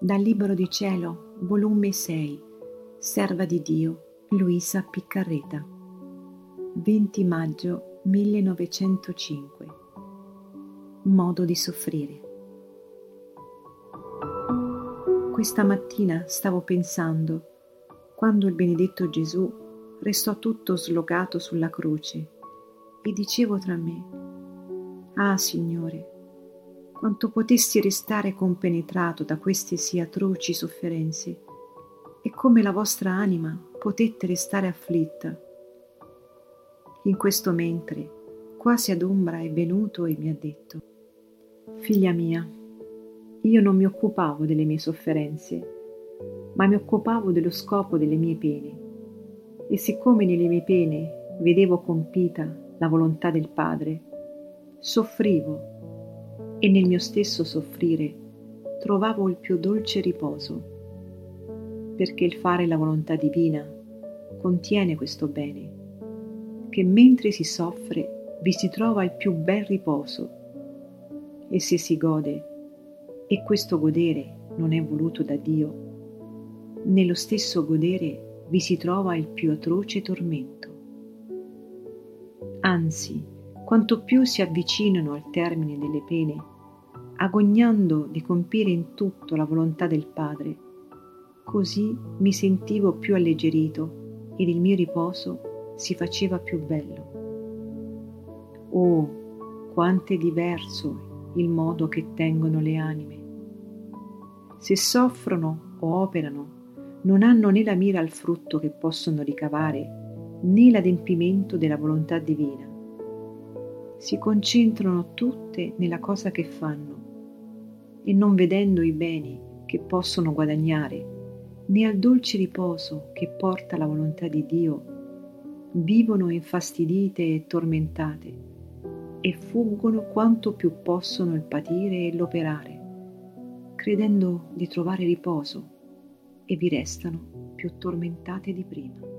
Dal Libro di Cielo, volume 6, Serva di Dio, Luisa Piccarreta. 20 maggio 1905. Modo di soffrire. Questa mattina stavo pensando, quando il benedetto Gesù restò tutto slogato sulla croce, e dicevo tra me, Ah Signore, quanto potessi restare compenetrato da queste sì atroci sofferenze e come la vostra anima potette restare afflitta. In questo mentre, quasi ad ombra è venuto e mi ha detto, Figlia mia, io non mi occupavo delle mie sofferenze, ma mi occupavo dello scopo delle mie pene. E siccome nelle mie pene vedevo compita la volontà del Padre, soffrivo e nel mio stesso soffrire trovavo il più dolce riposo, perché il fare la volontà divina contiene questo bene, che mentre si soffre vi si trova il più bel riposo, e se si gode, e questo godere non è voluto da Dio, nello stesso godere vi si trova il più atroce tormento. Anzi, quanto più si avvicinano al termine delle pene, agognando di compiere in tutto la volontà del Padre, così mi sentivo più alleggerito ed il mio riposo si faceva più bello. Oh, quanto è diverso il modo che tengono le anime. Se soffrono o operano, non hanno né la mira al frutto che possono ricavare, né l'adempimento della volontà divina si concentrano tutte nella cosa che fanno e non vedendo i beni che possono guadagnare né al dolce riposo che porta la volontà di Dio, vivono infastidite e tormentate e fuggono quanto più possono il patire e l'operare, credendo di trovare riposo e vi restano più tormentate di prima.